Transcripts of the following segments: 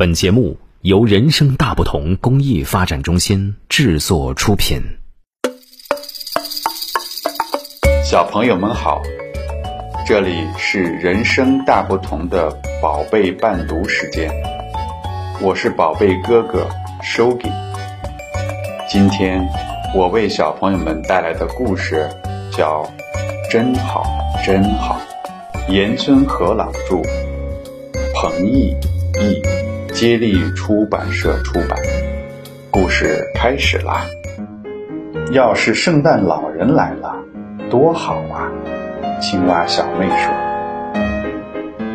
本节目由人生大不同公益发展中心制作出品。小朋友们好，这里是人生大不同的宝贝伴读时间，我是宝贝哥哥 Shogi。今天我为小朋友们带来的故事叫《真好真好》，岩村和朗著，彭毅译。接力出版社出版。故事开始啦！要是圣诞老人来了，多好啊！青蛙小妹说。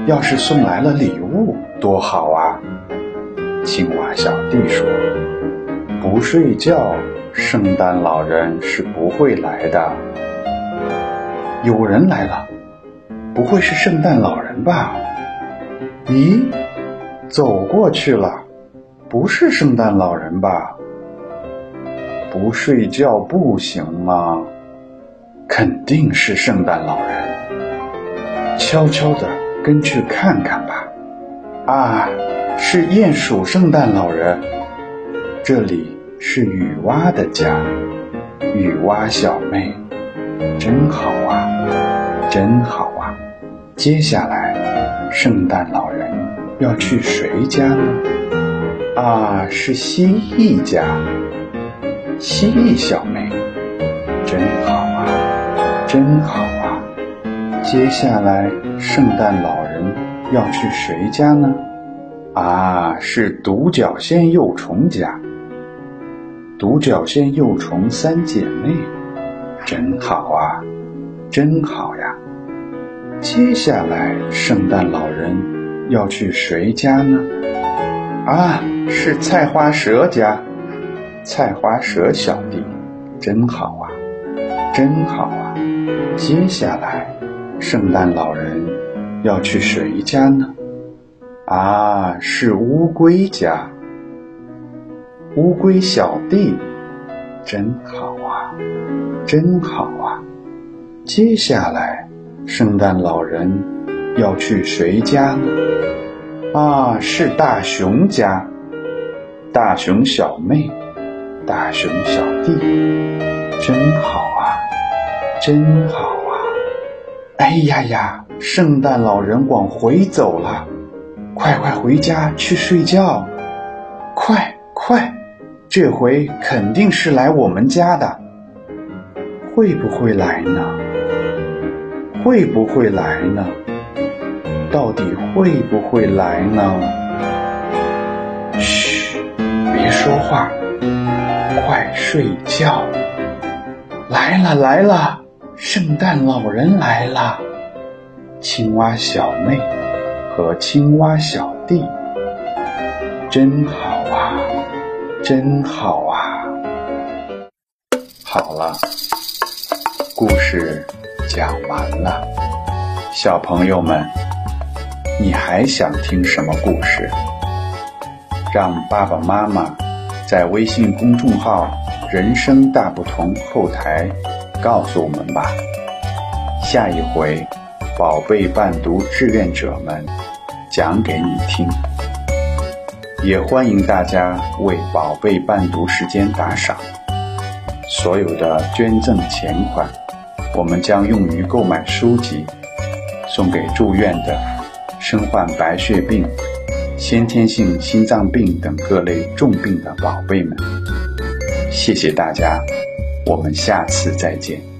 要是送来了礼物，多好啊！青蛙小弟说。不睡觉，圣诞老人是不会来的。有人来了，不会是圣诞老人吧？咦？走过去了，不是圣诞老人吧？不睡觉不行吗？肯定是圣诞老人。悄悄的跟去看看吧。啊，是鼹鼠圣诞老人。这里是雨蛙的家，雨蛙小妹，真好啊，真好啊。接下来，圣诞老人。要去谁家呢？啊，是蜥蜴家。蜥蜴小妹，真好啊，真好啊！接下来，圣诞老人要去谁家呢？啊，是独角仙幼虫家。独角仙幼虫三姐妹，真好啊，真好呀！接下来，圣诞老人。要去谁家呢？啊，是菜花蛇家。菜花蛇小弟，真好啊，真好啊！接下来，圣诞老人要去谁家呢？啊，是乌龟家。乌龟小弟，真好啊，真好啊！接下来，圣诞老人。要去谁家呢？啊，是大熊家。大熊小妹，大熊小弟，真好啊，真好啊！哎呀呀，圣诞老人往回走了，快快回家去睡觉！快快，这回肯定是来我们家的，会不会来呢？会不会来呢？到底会不会来呢？嘘，别说话，快睡觉。来了来了，圣诞老人来了。青蛙小妹和青蛙小弟，真好啊，真好啊。好了，故事讲完了，小朋友们。你还想听什么故事？让爸爸妈妈在微信公众号“人生大不同”后台告诉我们吧。下一回，宝贝伴读志愿者们讲给你听。也欢迎大家为宝贝伴读时间打赏，所有的捐赠钱款，我们将用于购买书籍，送给住院的。身患白血病、先天性心脏病等各类重病的宝贝们，谢谢大家，我们下次再见。